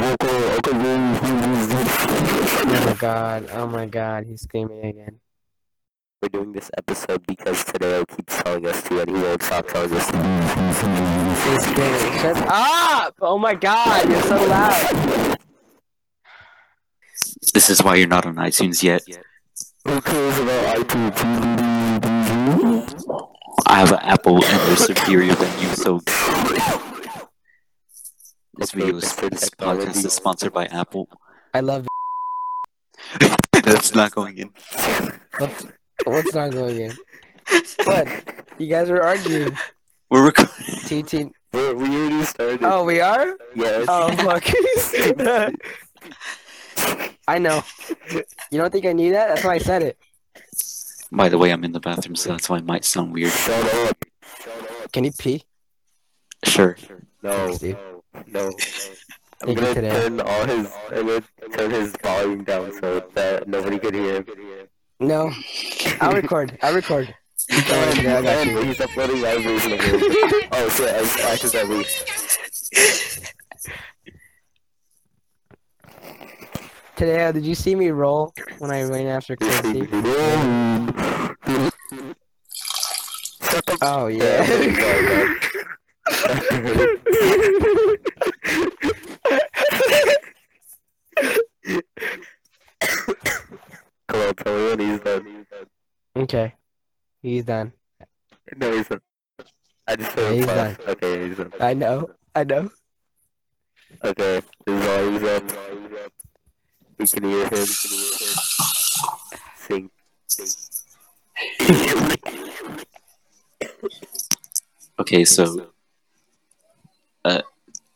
Oh my god, oh my god, he's screaming again. We're doing this episode because Tadeo keeps telling us to and he won't stop telling us to. He's screaming. Shut up! Oh my god, you're so loud. This is why you're not on iTunes yet. Who cares about iTunes? I have an Apple and they're superior than you, so this video is Mr. this podcast is sponsored by Apple. I love That's not going in. What's, what's not going in? What? You guys are arguing. We're recording. TT. We're, we already started. Oh, we are? yes. Oh, fuck. I know. You don't think I knew that? That's why I said it. By the way, I'm in the bathroom, so that's why it might sound weird. Shut up. Can you pee? Sure. No. Thanks, dude. No. I'm gonna turn all his. I'm gonna turn his volume down so that nobody could hear him. No. I'll record. I'll record. Don't worry, I got. He's uploading my version of it. Oh shit! I accidentally. Today, uh, did you see me roll when I ran after the Oh, Yeah, yeah. Come on, tell me when he's done. okay. He's done. No, he's done. I just Yeah, heard he's him done. laugh. Okay, he's done. I know. I know. Okay, this is all he's done. We can hear him. Sing. Okay, so uh,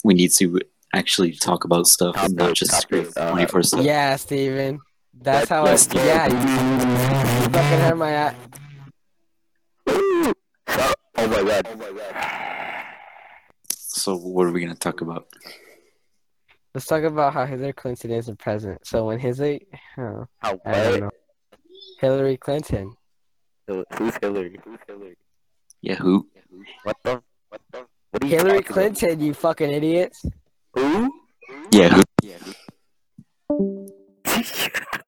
we need to actually talk about stuff and not just Topic, scream uh, 24 7. Yeah, Steven. That's how I. yes, Yeah, you fucking hurt my eye. Oh my god. So, what are we going to talk about? Let's talk about how Hillary Clinton is the president. So when Hillary, oh, How I don't know. Hillary Clinton. Who's Hillary? Who's Hillary? Yeah, who? What the? What the? What are you Hillary talking about? Clinton, you fucking idiots. Who? Yeah, who?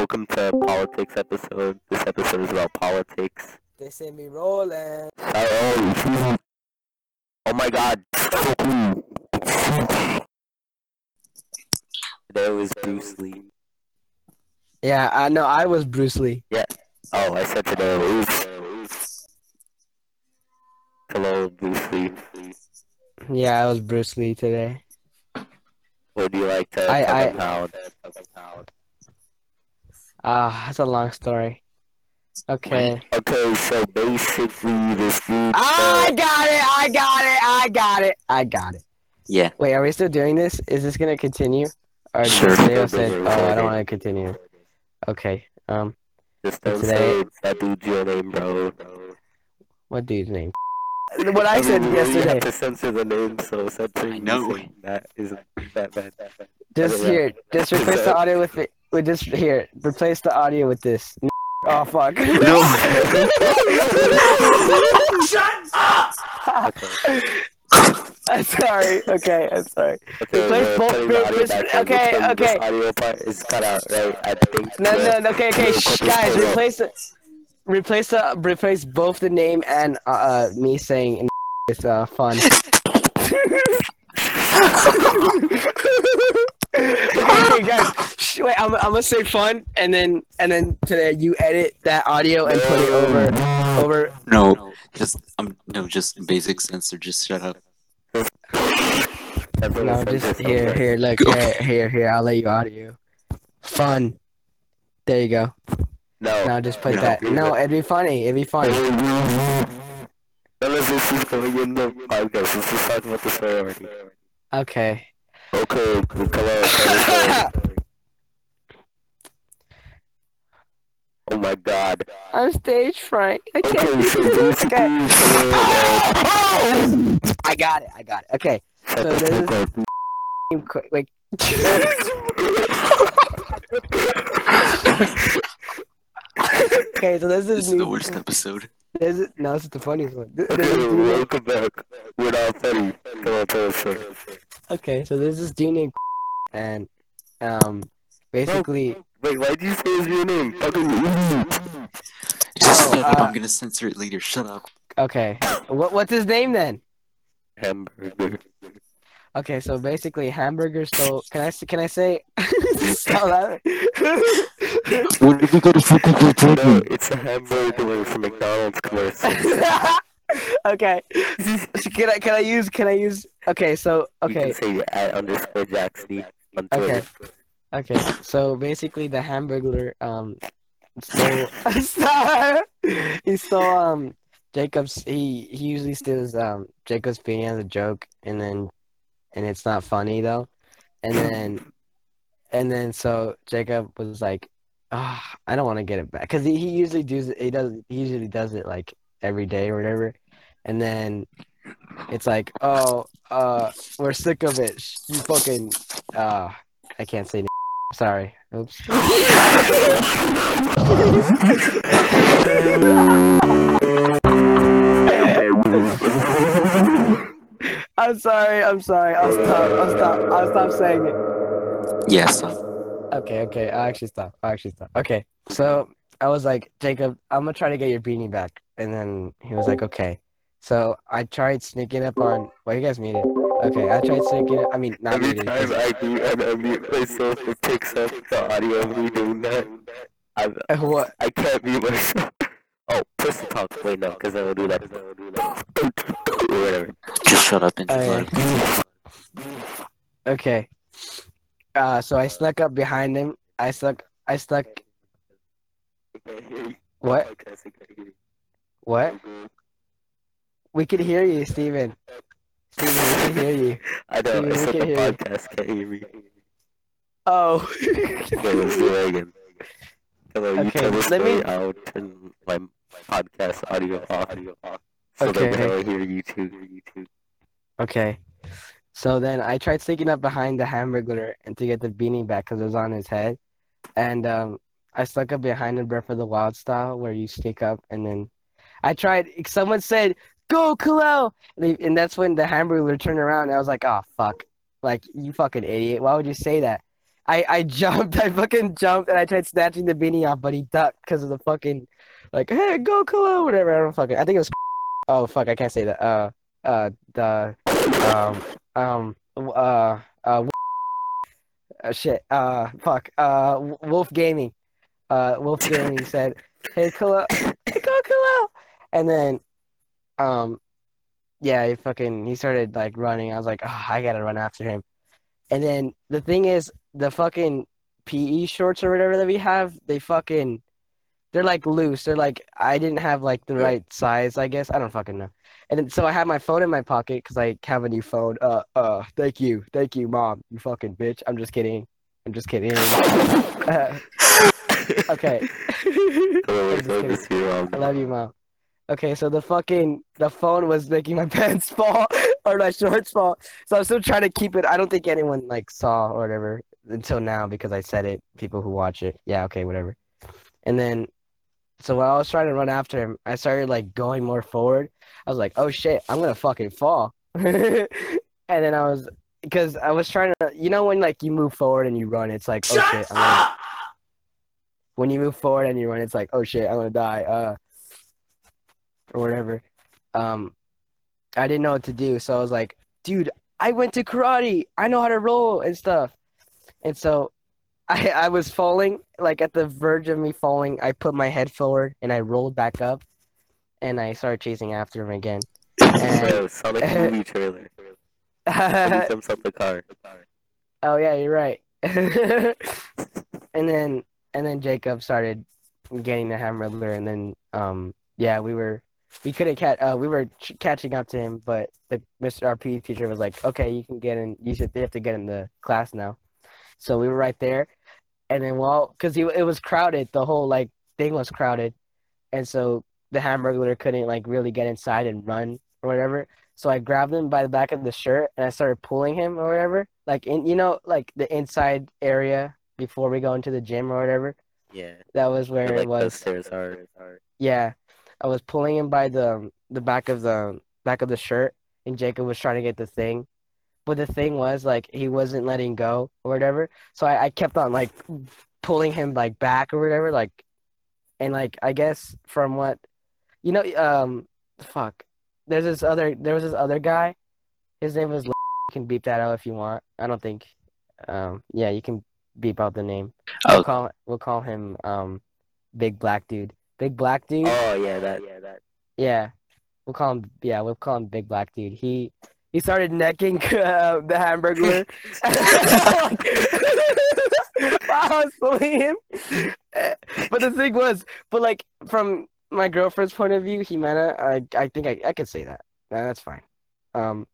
Welcome to politics episode. This episode is about politics. They say me rolling. Oh, oh my god. There was Bruce Lee. Yeah, I know. I was Bruce Lee. Yeah. Oh, I said today. Oops. Hello, Bruce Lee. Yeah, I was Bruce Lee today. Would you like to I- I-? Ah, that's a long story. Okay. Okay, so basically, this dude. I got it. I got it. I got it. I got it. Yeah. Wait, are we still doing this? Is this gonna continue? Or Sure. Theo said, "Oh, I don't want to continue." Okay. Um, Just don't Today- say that dude's your name, bro. what dude's name? What I said mean, You have to censor the name, so censoring I know. music, that isn't that bad. Just here. Just replace the audio with it. With just here. Replace the audio with this. Oh fuck. No. Shut up. I'm sorry. Okay, I'm sorry. Okay, Replace both- replace- okay, okay. This audio part is cut out, right? I think. No, the- no, no. Okay, okay. Shh, guys, replace the, replace the, replace both the name and uh, uh me saying with uh fun. okay, guys. Shh, wait, I'm, I'm gonna say fun, and then and then today you edit that audio and put it over over. No, just um, no, just in basic censor. Just shut up. No, just here, here. Look, here, here, here. I'll let you audio. Fun. There you go. No. no, just put No. that. No, it'd be funny. It'd be funny. None of this is going in the podcast. Let's just talk about the story already. Okay. Okay, hello. tell the story. Oh my god. I'm stage fright. I Okay, can't. so basically, okay. uh, I got it. I got it. Okay. So the this is- fuck Like. okay, so this This is is the worst episode. this is no, this is the funniest one. Th- there's Okay, this dude- welcome back. We're not funny. Come on, tell us okay, so there's this dude named and um basically Wait, why'd you say his real name? Fucking idiot. Just shut up. uh, I'm gonna censor it later. Shut up. okay. What what's his name then? Hamburger. Okay, so basically hamburger stole can I s- can I say stole that? What did we go to fucking No, it's a hamburger from McDonald's commercial. okay. Can I can I use can I use okay, so okay. You can say at underscore Jackson on Twitter. Okay, so basically the Hamburglar um stole he stole um Jacob's he he usually steals um Jacob's beanie as a joke and then and it's not funny though. And then and then so Jacob was like, ah, I don't want to get it back because he, he usually does it he does he usually does it like every day or whatever. And then it's like, oh, uh, we're sick of it. You fucking uh I can't say Sorry. Oops. I'm sorry. I'm sorry. I'll stop. I'll stop. I'll stop saying it. Yes. Okay. Okay. I'll actually stop. I'll actually stop. Okay. So I was like, Jacob, I'm gonna try to get your beanie back, and then he was like, okay. So I tried sneaking up on. Well, you guys muted. Okay. I tried sneaking. I mean, not Every muted. time 'cause- I do and unmute myself, it picks up the audio of me doing that. I what? I can't mute myself. Oh, push the talk. Wait, no, because I will do that. Whatever. Just shut up and yeah. Okay. Uh, so I snuck up behind him. I stuck. I stuck. What? What? We can hear you, Steven. Steven, we can hear you. I know, Steven, it's we on the hear you. podcast. Can't hear me. Oh. Okay, let's do it again. Hello, you Okay, tell the let me- I'll turn my my podcast audio off. So that Okay. when I hear you too. You too. okay. So then I tried sneaking up behind the hamburger and to get the beanie back because it was on his head, and um, I stuck up behind him, Breath of the Wild style, where you sneak up and then I tried. Someone said, "Go, Kalel," and, and that's when the hamburger turned around. And I was like, "Oh fuck!" Like you fucking idiot. Why would you say that? I I jumped. I fucking jumped and I tried snatching the beanie off, but he ducked because of the fucking like, "Hey, go, Kalel," whatever. I don't fucking. I think it was. Oh fuck! I can't say that. Uh, uh, the um um uh uh. Uh, shit. Uh, fuck. Uh, Wolf Gaming. Uh, Wolf Gaming said, "Hey, Kalel, hey, go Kalel," and then, um, yeah, he fucking he started like running. I was like, oh, I gotta run after him. And then the thing is, the fucking PE shorts or whatever that we have, they fucking, they're like loose. They're like I didn't have like the right size. I guess I don't fucking know. And then, so I had my phone in my pocket because I have a new phone. Uh, uh, thank you, thank you, mom. You fucking bitch. I'm just kidding. I'm just kidding. Uh, okay. I'm it's just kidding. Elvis here. I love you, mom. Okay, so the fucking the phone was making my pants fall or my shorts fall. So I'm still trying to keep it. I don't think anyone like saw or whatever until now because I said it. People who watch it, yeah, okay, whatever. And then, so while I was trying to run after him, I started like going more forward. I was like, oh shit, I'm gonna fucking fall. and then I was because I was trying to, you know, when like you move forward and you run, it's like, oh shit, I'm gonna when you move forward and you run, it's like, oh shit, I'm gonna die, uh, or whatever. Um, I didn't know what to do, so I was like, dude, I went to karate. I know how to roll and stuff. And so, I I was falling, like at the verge of me falling. I put my head forward and I rolled back up, and I started chasing after him again. Bro, Sonic movie trailer. He oh jumps out the car. Oh yeah, you're right. and then and then Jacob started getting the hamburger, and then um yeah, we were we couldn't catch uh we were ch- catching up to him, but the Mr. our PE teacher was like, okay, you can get in. You should you have to get in the class now. So we were right there, and then well, cause it was crowded, the whole like thing was crowded, and so the hamburger couldn't like really get inside and run or whatever. So I grabbed him by the back of the shirt and I started pulling him or whatever, like in you know like the inside area before we go into the gym or whatever. Yeah. That was where like it was. stairs are. are. Yeah. I was pulling him by the the back of the back of the shirt, and Jacob was trying to get the thing, but the thing was like he wasn't letting go or whatever. So I, I kept on like pulling him like back or whatever, like, and like I guess from what, you know, um, fuck, there's this other there was this other guy, his name was. You can beep that out if you want. I don't think, um, yeah, you can beep out the name. Oh. We'll call we'll call him um, Big Black Dude. Big Black Dude. Oh yeah, that yeah that. Yeah, we'll call him. Yeah, we'll call him Big Black Dude. He he started necking uh, the Hamburglar. I was pulling him, but the thing was, but like from my girlfriend's point of view, he Jimena, I I think I I could say that. Nah, that's fine. Um,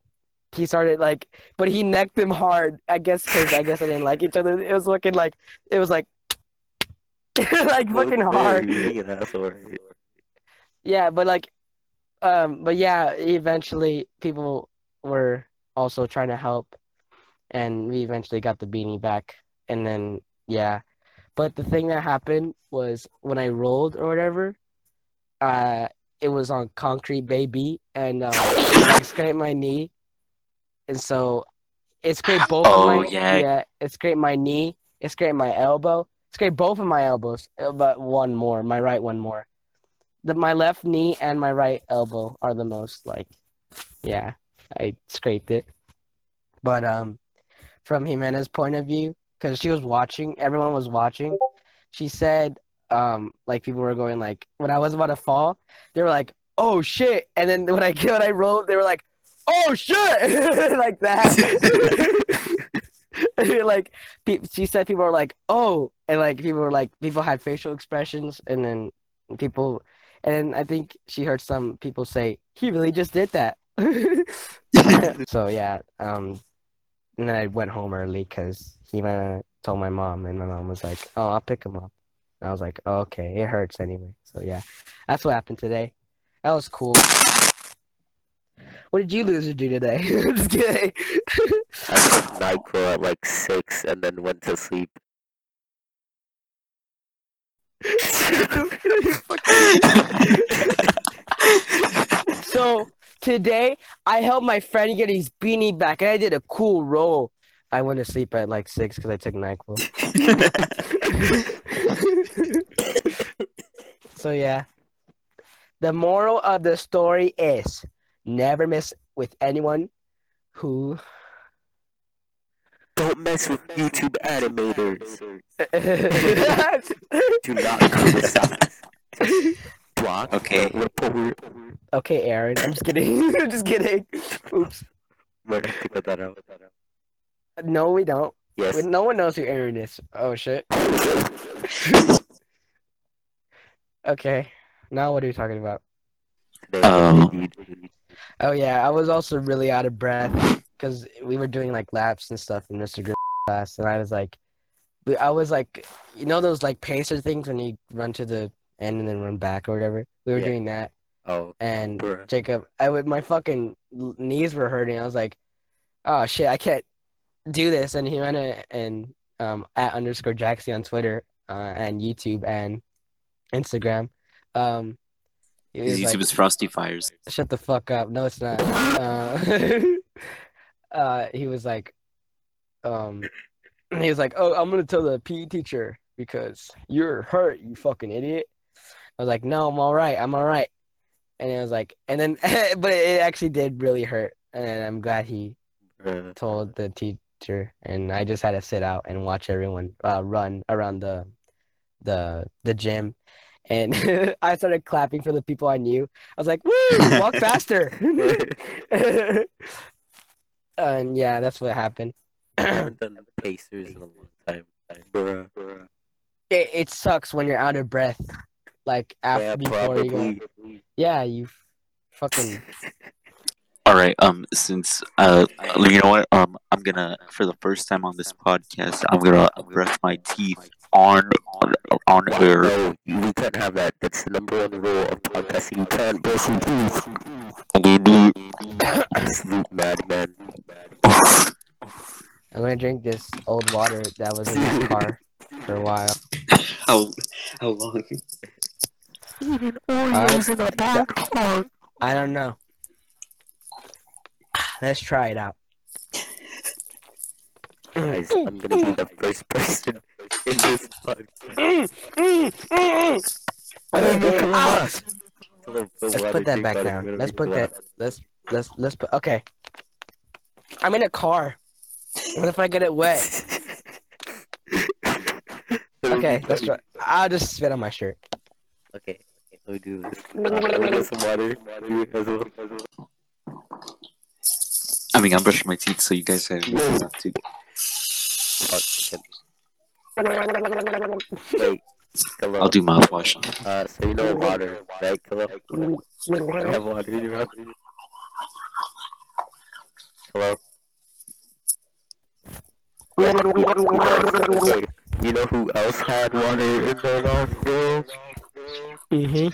he started like, but he necked him hard. I guess because I guess I didn't like each other. It was looking like it was like like fucking hard. You being an asshole. Yeah, but like, um, but yeah, eventually people were also trying to help, and we eventually got the beanie back, and then yeah, but the thing that happened was when I rolled or whatever, uh, it was on concrete, baby, and um, I scraped my knee, and so it scraped both Oh, of my yeah. yeah, it scraped my knee, it scraped my elbow, scraped both of my elbows, uh, but one more, my right one more. The my left knee and my right elbow are the most like yeah i scraped it. But um from jimena's point of view because she was watching everyone was watching she said um like people were going like when i was about to fall they were like oh shit. And then when i when i rolled they were like oh shit. Like that like she said people were like oh and like people were like people had facial expressions and then people and I think she heard some people say, he really just did that. so yeah, um, and then I went home early because he uh, told my mom, and my mom was like, "Oh, I'll pick him up." And I was like, oh, "Okay, it hurts anyway." So yeah, that's what happened today. That was cool. What did you losers do today? Just kidding. I took NyQuil at like six and then went to sleep. so today I helped my friend get his beanie back, and I did a cool roll. I went to sleep at like six because I took Nyquil. so yeah, the moral of the story is never mess with anyone who. Don't mess with YouTube animators. Do not criticize. Block. Okay. Report. Aaron. I'm just kidding. I'm just kidding. Oops. We're gonna cut that out. No, we don't. Yes. No one knows who Aaron is. Oh shit. Okay. Now what are you talking about? Um, Oh yeah, I was also really out of breath because we were doing like laps and stuff in Mr. Grimm class, and I was like, we- I was like, you know those like pacer things when you run to the end and then run back or whatever. We were Yeah. doing that, Oh, and Bruh. Jacob, I would my fucking knees were hurting. I was like, oh shit, I can't do this. And he went and um at underscore Jaxie on Twitter uh, and YouTube and Instagram. Um, His like- YouTube is Frosty Fires. Shut the fuck up. No, it's not. Uh, uh, he was like, um, he was like, oh, I'm gonna tell the PE teacher because you're hurt, you fucking idiot. I was like, no, I'm all right. I'm all right. And it was like, and then, but it actually did really hurt. And I'm glad he told the teacher, and I just had to sit out and watch everyone uh, run around the the the gym. And I started clapping for the people I knew. I was like, "Woo! Walk faster!" And yeah, that's what happened. I haven't done Pacers in a long time. Bruh. Bruh. It, it sucks when you're out of breath, like after Yeah, before you go. Yeah, you fucking All right. Um, since uh, you know what? Um, I'm gonna for the first time on this podcast, I'm gonna brush my teeth on on air. No, you- we can't have that. That's the number one rule of podcasting. You can't brush your teeth. I'm gonna. Absolute madman. I'm gonna drink this old water that was in this car for a while. How how long? eating Oreos in a dark park. I don't know. Let's try it out. Guys, I'm gonna be the first person in this podcast. Ah! Ah! Let's Let's put that back down. Let's put that. Let's let's let's put. Okay. I'm in a car. What if I get it wet? Okay, let's try. I'll just spit on my shirt. Okay, let me do this. Uh, let me get some water. You as well. I mean, I'm brushing my teeth, so you guys have enough to. Oh. Wait, hello. I'll do mouthwash. Uh, so you know water, right? Hello. I have water in your mouth. Hello. You know who else had water in their nostrils? Mm-hmm.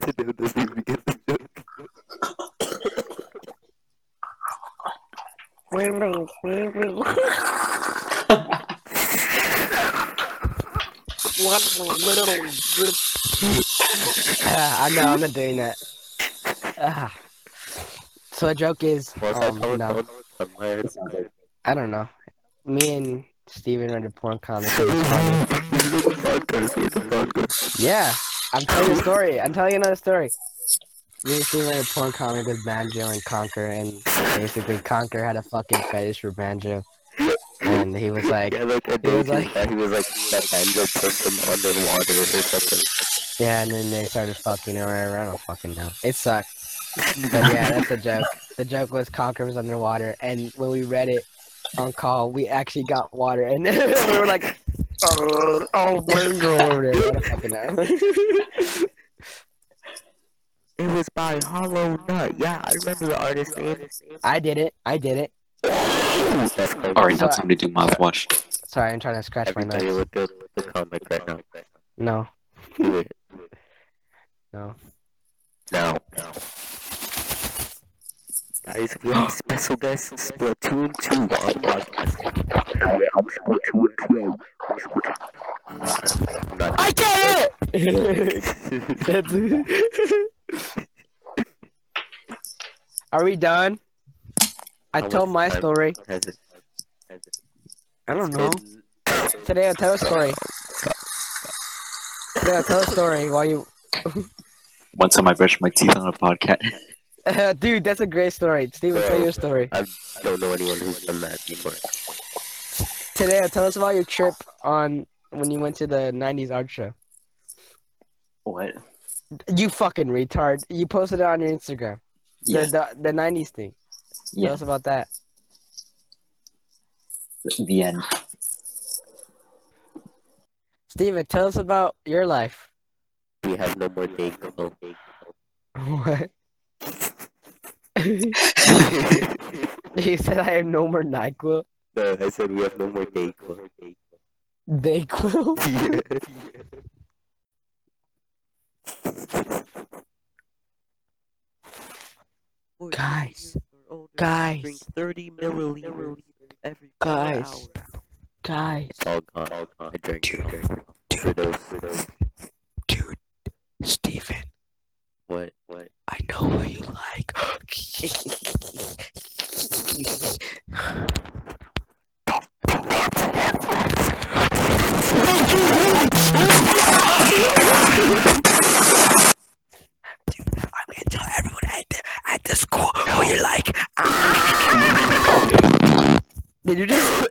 The dude doesn't even get the joke. Ah, I know. I'm not doing that. Ah. So the joke is, um, no, I don't know. Me and Steven read a porn comic. and it's funny. Yeah, I'm telling a story. I'm telling you another story. Me and Steven read a porn comic with Banjo and Conker, and basically Conker had a fucking fetish for Banjo, and he was like, Yeah, like a He was like- he was like that banjo him underwater or something. yeah, and then they started fucking around. I don't fucking know. It sucked. But yeah, that's a joke. The joke was Conker was underwater, and when we read it on call, we actually got water, and we were like, "Oh, oh, Banjo over there." I don't fucking know. It was by Hollow Nut. Yeah, I remember the artist name. I did it. I did it. That's cool. Alright, now time to do mouthwash. Sorry, I'm trying to scratch my Everybody nose. look at the comic right now. No, Do it. no. Now. Guys, we have special guest Splatoon 2 on podcast. Uh, I'm Splatoon 2. I'm Splatoon. I'm not. I get it. Are we done? I How told my time story. has it- has it I don't know. Today I'll tell a story. Today I'll tell a story while you. One time I brushed my teeth on a podcast. Dude, that's a great story. Steven, tell your story. I don't know anyone who's done that before. Today, tell us about your trip on when you went to the '90s art show. What? You fucking retard! You posted it on your Instagram. Yeah. The, the the '90s thing. Yeah. Tell us about that. The end. Steven, tell us about your life. We have no more day. What? he said I have no more Nyquil. no, I said we have no more day girl. Dayquil. Guys, guys, Drink 30 milliliters every Guys. hours. guys, It's all gone. All gone. I drank Dude. it. Overdose. Overdose. dude, Steven, What? What? I know what you like. Dude, I'm gonna tell everyone at the, at the school what you like. Did you just?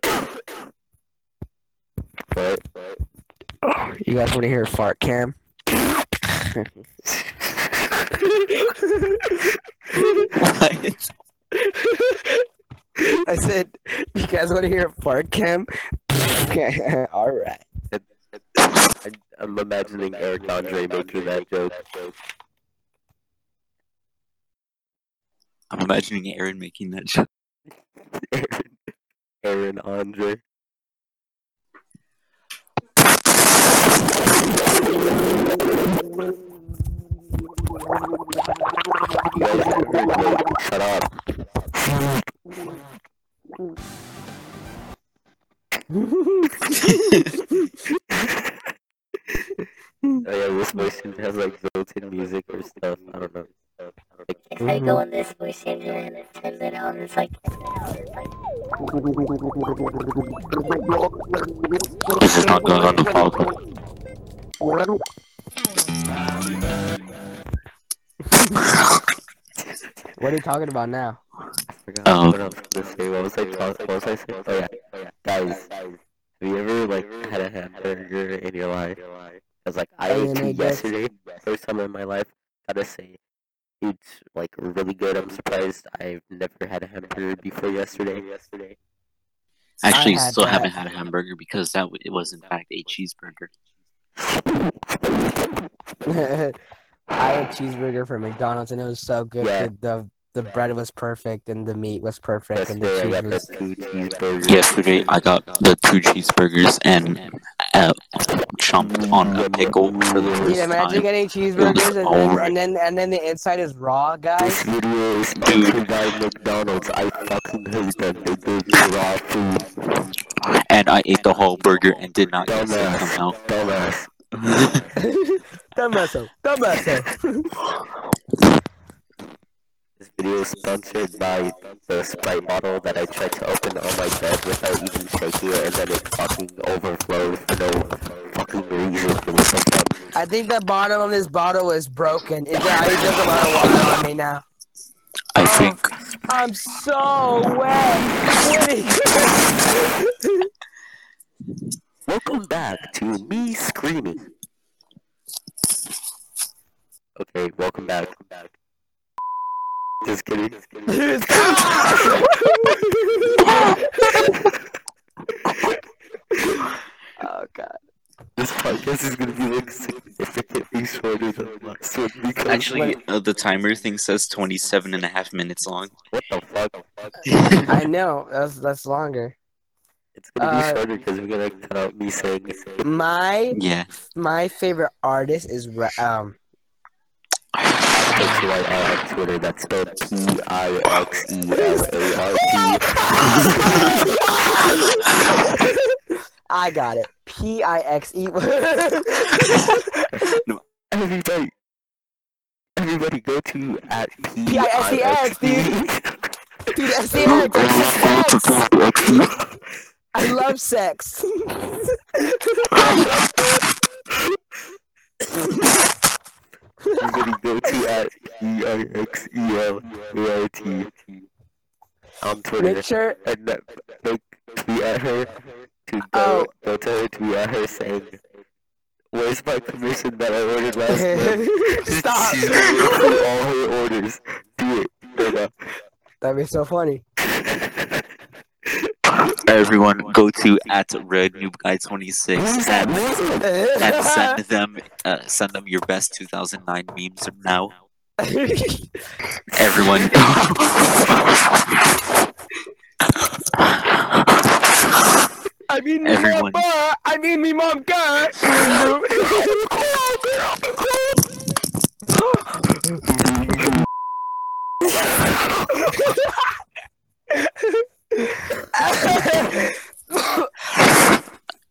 What? What? You guys want to hear a fart cam? What? I said, you guys want to hear a fart cam? All right. I, I'm imagining Eric Andre making that joke. I'm imagining Aaron making that joke. Aaron Andre. shut up. Oh yeah, this voice changer has like built-in music or stuff. I don't know. Like, If I go on this voice changer and it turns it on, it's like, This is not going on the podcast. You talking about now? I forgot Um, what I was gonna say. What was I talking? What was I saying? Oh yeah, oh yeah. Guys, have you ever like had a hamburger in your life? Cause like I ate two yesterday. First time in my life. Gotta say, it's like really good. I'm surprised I've never had a hamburger before yesterday. Yesterday. Actually, had still that. haven't had a hamburger because that w- it was in fact a cheeseburger. I had cheeseburger from McDonald's and it was so good. Yeah. The, the the bread was perfect and the meat was perfect and the Yesterday cheese was the two cheeseburgers. Yesterday, I got the two cheeseburgers and uh, chomped on a pickle for the first Dude, first imagine time. getting cheeseburgers and then, and then and then the inside is raw, guys. This guys. video is sponsored by McDonald's. I fucking hate them. They give me raw food. And I ate the whole burger and did not get sick Dumbass. somehow. Dumbass. Dumbasso, dumbasso. This video is sponsored by the Sprite bottle that I tried to open on my bed without even shaking it, and then it fucking overflowed for no fucking reason. It was so fun. I think the bottom of this bottle is broken. Is there, there's a lot of water on me now. I think I'm so wet. Welcome back to me screaming. Okay, welcome back. Just kidding. Just kidding. oh god. This podcast is gonna be like significantly shorter than last one because actually uh, the timer thing says 27 and a half minutes long. what the fuck? I know. That's that's longer. It's gonna be Uh, shorter because we're gonna cut out me saying My Yeah. my favorite artist is um X Y R on Twitter. That's spelled P I X E L A R P. I got it. P I X E. no. Everybody, everybody, go to at P P-I-S-E-X, Dude, SCX, sex. I love sex. Everybody, go to at P I X E L A R T on Twitter. Make sure. and that, like tweet at her to go Oh. go to her tweet at her saying, "Where's my commission that I ordered last month?" Stop. She's gonna look through all her orders. Do it. That'd be so funny. Everyone go to at Red Noob Guy 26 and, and send them uh, send them your best 2009 memes now. Everyone. I mean, me Everyone. mama. I mean, me mom got.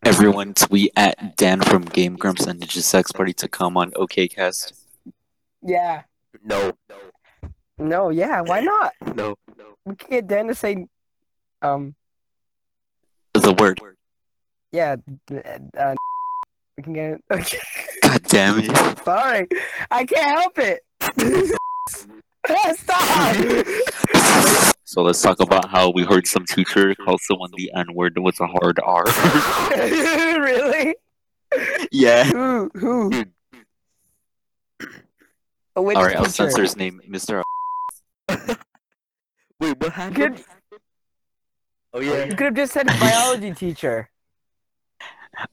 Everyone tweet at Dan from Game Grumps and Ninja Sex Party to come on OKCast. yeah. No, No. Yeah. Why not? no, no. We can get Dan to say, um, The word. yeah. Uh, we can get. Okay. God damn it. Sorry, I can't help it. Stop. So let's talk about how we heard some teacher call someone the N word with a hard R. really? yeah. Who? Who? Dude. Oh, which Alright, I'll censor his name, Mr. Wait, what You happened? could, Oh yeah. you could have just said biology teacher.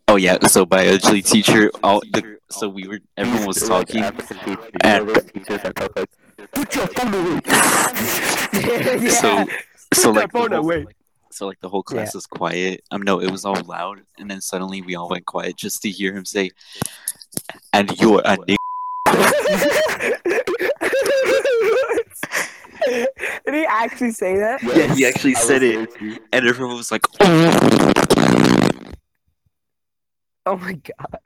Oh yeah, so biology teacher. All the so we were everyone was talking. African teachers. You and- know those teachers that talk like, put your phone away. yeah. So so Put like phone the whole, away. so like the whole class was quiet. Um, no, it was all loud, and then suddenly we all went quiet just to hear him say, and you're a nigga. Did he actually say that? Yeah, he actually I said it. there. And everyone was like, Oh my god.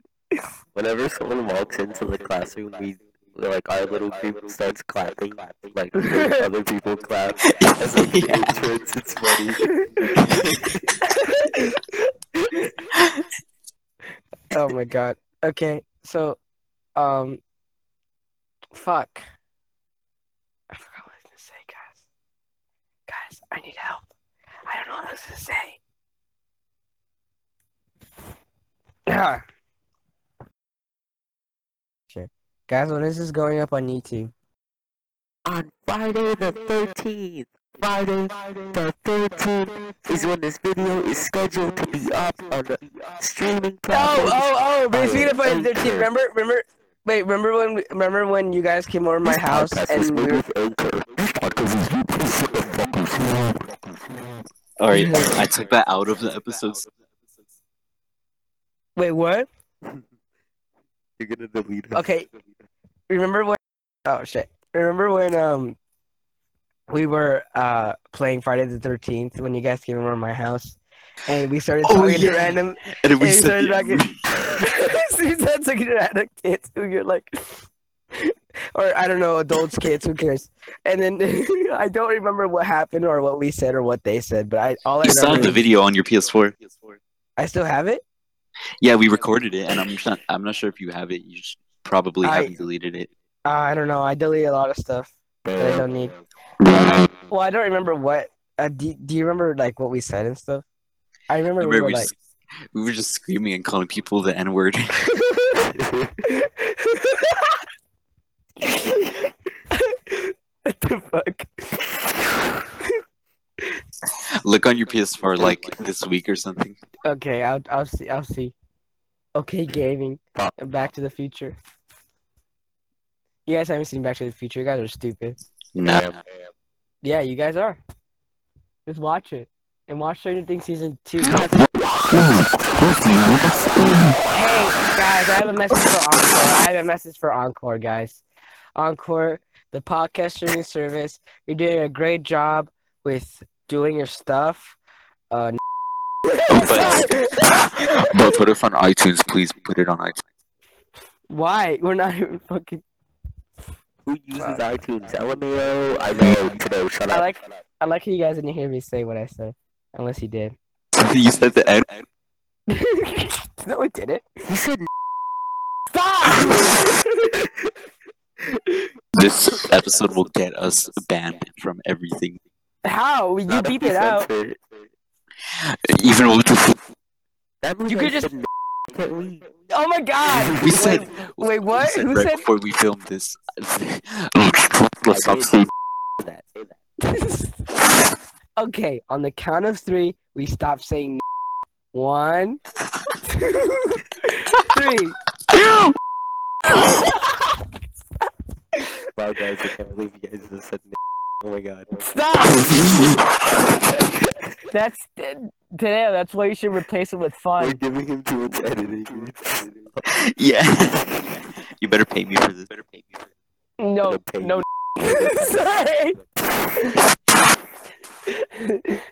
Whenever someone walks into the classroom, we like our little group starts clapping, like other people clap as like Yeah. entrance. It's funny. oh my god. Okay, so, um, fuck. I forgot what I was gonna say, guys. Guys, I need help. I don't know what I was gonna say. Ah. Sure. Guys, when is this going up on YouTube? On Friday the 13th, Friday the 13th is when this video is scheduled to be up on the streaming Oh, oh platform. oh, oh! But speaking of Friday the Anchor. 13th, remember, remember, wait, remember when, remember when you guys came over to my house and we made were, with Anchor. This podcast is made with motherfuckers. Alright, I took that out of the episodes. wait, what? You're gonna delete it. Okay. Remember when? Oh shit! Remember when um we were uh playing Friday the Thirteenth when you guys came over to my house and we started Oh, talking yeah. to random. And then we and we started talking. we started talking to random kids who you're like, or I don't know, adults, kids, who cares? And then I don't remember what happened or what we said or what they said, but I all I you still have the video on your PS4. I still have it. Yeah, we recorded it, and I'm not, I'm not sure if you have it. You probably I- haven't deleted it. Uh, I don't know. I delete a lot of stuff that I don't need. Well, I don't remember what. Uh, do, do you remember like what we said and stuff? I remember we were we, like. just, we were just screaming and calling people the N word. what the fuck? Look on your PS4 like this week or something. Okay, I'll I'll see I'll see. Okay, gaming. Back to the Future. You guys haven't seen Back to the Future. You guys are stupid. Nah. Yeah, you guys are. Just watch it and watch Stranger Things season two. Hey guys, I have a message for Anchor. I have a message for Anchor, guys. Anchor, the podcast streaming service. You're doing a great job with doing your stuff. Uh, But, but put it on iTunes, please. Put it on iTunes. why? We're not even fucking. Who uses iTunes? LMAO? I know, Trudeau, shut I up. like. I like how you guys didn't hear me say what I said, unless you did. you said the N. no, it didn't. You said Stop! This episode will get us banned from everything. How? You not beep we it out. Censor it. Even with the, That means You could just- said Can't we? Oh my god! we said Wait, wait, we what? said Who right said? before we filmed this. Let's stop saying that. Say that. okay, on the count of three, we stop saying one, two, three. Wow, guys, I can't believe you guys just said Oh my god. Stop! That's today. That's why you should replace it with We're fun. giving him too much editing. Yeah. you better pay me for this. Better pay me for this. No, no. Sorry.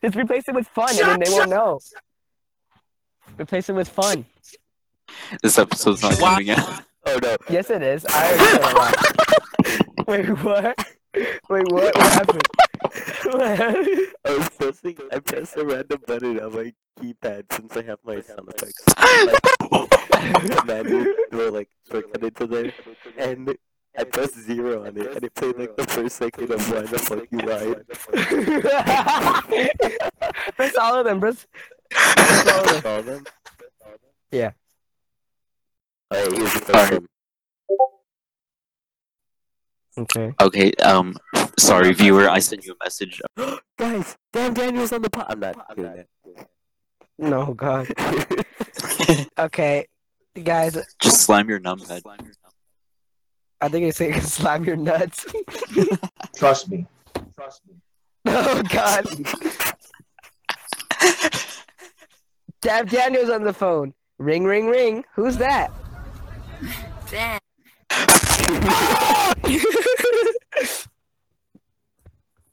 Just replace it with fun, and then they won't know. Replace it with fun. This episode's not coming out. Oh no. Yes, it is. I already said a lot. Wait, what? Wait, what? What happened? What happened? I was pressing, I pressed a random button on my keypad since I have my sound effects. Like, commanded or like shortcut into there, and I pressed zero on it, and it played like the first second of Why the Fuck You Lied. press all of them. Press. press all of them. All of them? Yeah. Alright, here's the first one. Okay. Okay, um, sorry, viewer, I sent you a message. Guys, Dan Daniels on the pot. I'm not doing No, God. Okay, guys. Just slam your numpad. I think it's saying slam your nuts. Trust me. Trust me. oh God. Dab Daniel's on the phone. Ring, ring, ring. Who's that? Damn.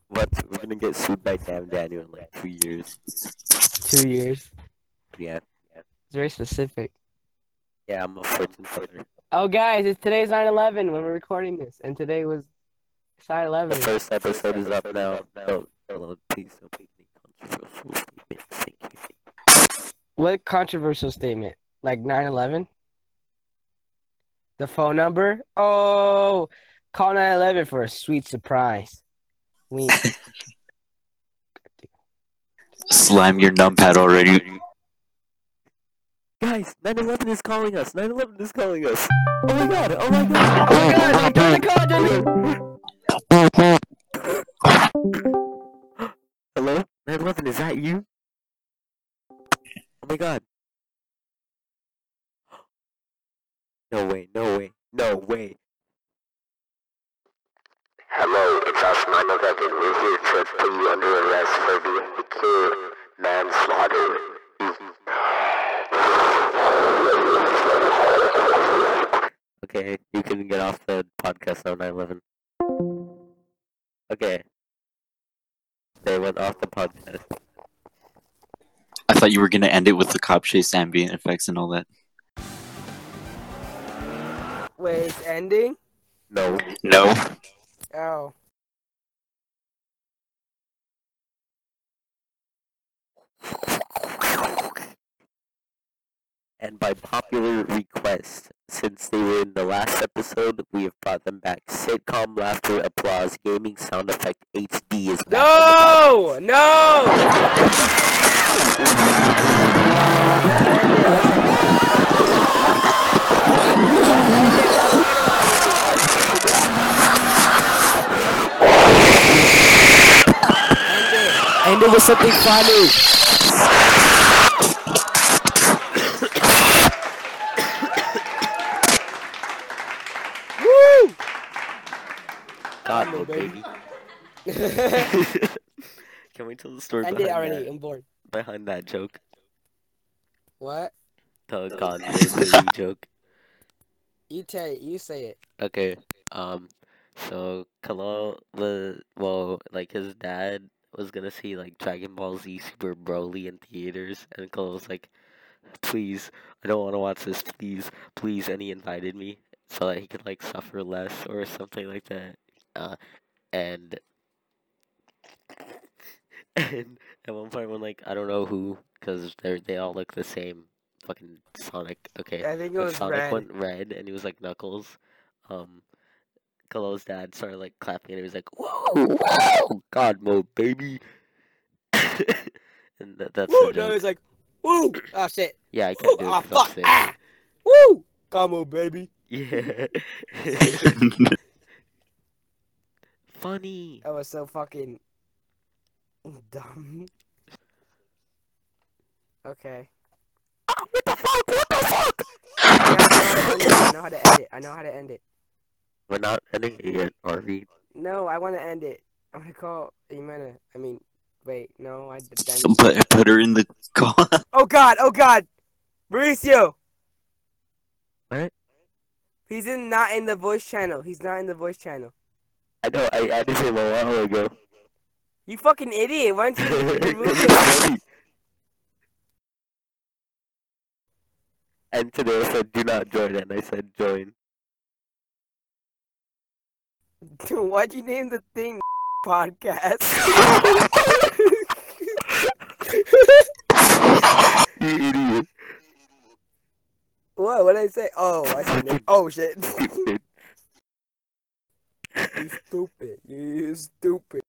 What? We're gonna get sued by Sam Daniel in like two years. Two years. Yeah. It's very specific. Yeah, I'm a fortune teller. Oh, guys, it's today's 9/11 when we're recording this, and today was The 9/11. The first episode is up now. Don't, don't, please don't make any controversial statements. Thank you. What controversial statement? Like 9/11? The phone number? Oh, call 911 for a sweet surprise. We Slam your numpad already. Guys, 9-11 is calling us. 9-11 is calling us. Oh my god. Oh my god. Oh my god, I'm trying to call Jimmy. Hello? 9-11, is that you? Oh my god. No way, no way, no way. Hello, it's us 9-11. We're here to put you under arrest for vehicular manslaughter. Okay, you can get off the podcast now, 9-11. Okay. They went off the podcast. I thought you were gonna end it with the cop chase ambient effects and all that. Wait, it's ending? No. No. Oh. And by popular request, since they were in the last episode, we have brought them back. Sitcom laughter, applause, gaming sound effect, HD is back. No! No! End it with something funny. Woo! God, Come no, baby. baby. Can we tell the story End it behind, already. that, I'm bored. behind that joke? What? The God, the joke. You tell it. You say it. Okay. Um. So Kalo the well, like his dad was gonna see like Dragon Ball Z Super Broly in theaters, and Kalo was like, "Please, I don't want to watch this. Please, please." And he invited me so that he could like suffer less or something like that. Uh, and and at one point when like I don't know who, because they they all look the same. Fucking Sonic. Okay. I think it was Sonic red. went red and he was like Knuckles. Um, Kalo's dad started like clapping and he was like, "Whoa, whoa, God mode, baby!" and that, that's Woo! the No, it's like, woo! Oh shit! Yeah, I can't do it. Ah, I'm fuck! Ah! Woo! Come on, baby. Yeah. Funny. That was so fucking dumb. Okay. What the fuck? What the fuck? I know how to end it. I know how to end it. We're not ending it yet, are we? No, I want to end it. I'm gonna call Imena. I mean, wait, no, I did. Put, put her in the call. Oh God! Oh God! Mauricio. What? He's in not in the voice channel. He's not in the voice channel. I know. I added him a while ago. You fucking idiot! Why don't you remove him? And today I said do not join, and I said join. Why'd you name the thing podcast? You idiot. what? What did I say? Oh, I said name. Oh shit! Stupid. you stupid. You stupid.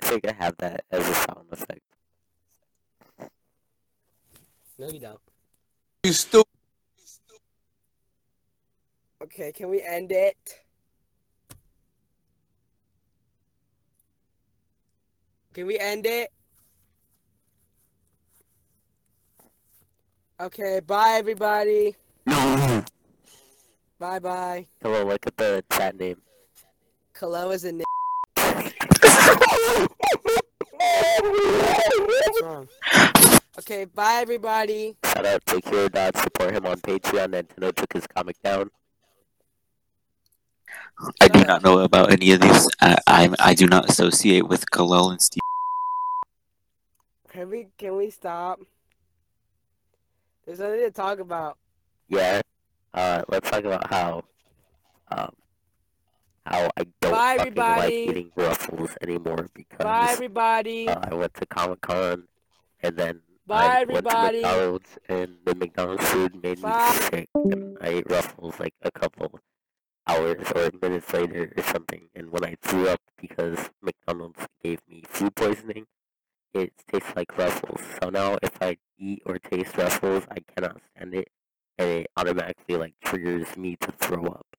I think I have that as a sound effect. No, you don't. You stupid. Okay, can we end it? Can we end it? Okay, bye everybody. No. Bye bye. Hello, look at the chat name. Kalo is a n- What's wrong? Okay, bye everybody. Shout out to Hero Dot, support him on Patreon. Nintendo took his comic down. I do not know about any of these. I I, I do not associate with Kalel and Steve. Can we can we stop? There's nothing to talk about. Yeah. Uh, let's talk about how, um, how I don't Bye, fucking like everybody. eating Ruffles anymore because Bye everybody. uh, I went to Comic Con and then Bye, I went to everybody. McDonald's and the McDonald's food made Bye. me sick and I ate Ruffles like a couple hours or minutes later or something and when I threw up because McDonald's gave me food poisoning, it tastes like Ruffles. So now if I eat or taste Ruffles, I cannot stand it and it automatically like triggers me to throw up.